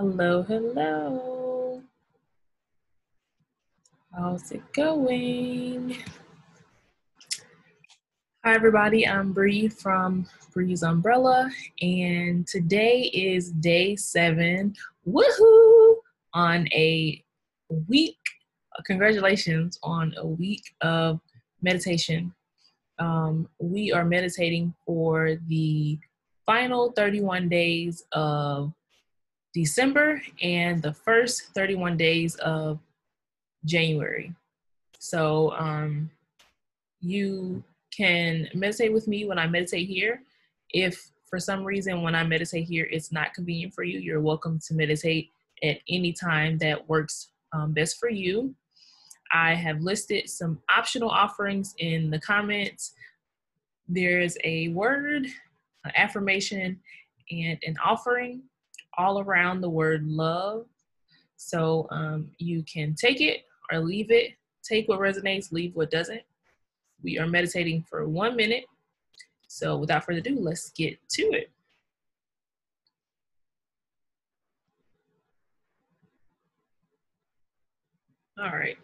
Hello, hello. How's it going? Hi, everybody. I'm Bree from Bree's Umbrella, and today is day seven. Woohoo! On a week, congratulations on a week of meditation. Um, we are meditating for the final 31 days of December and the first 31 days of January. So um, you can meditate with me when I meditate here. If for some reason when I meditate here it's not convenient for you, you're welcome to meditate at any time that works um, best for you. I have listed some optional offerings in the comments. There's a word, an affirmation, and an offering all around the word love. So um, you can take it or leave it. Take what resonates, leave what doesn't. We are meditating for one minute. So without further ado, let's get to it. All right.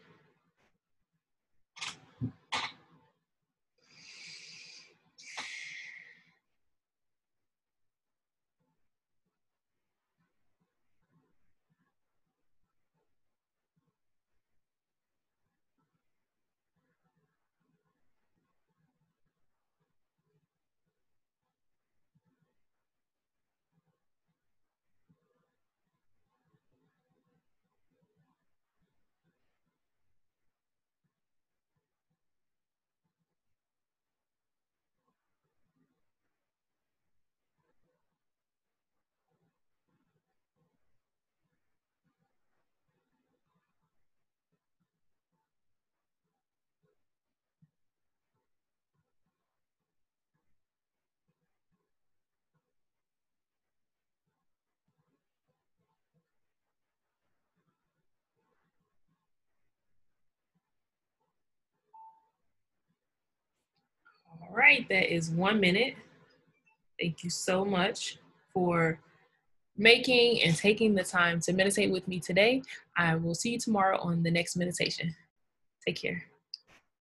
Right, that is one minute. Thank you so much for making and taking the time to meditate with me today. I will see you tomorrow on the next meditation. Take care.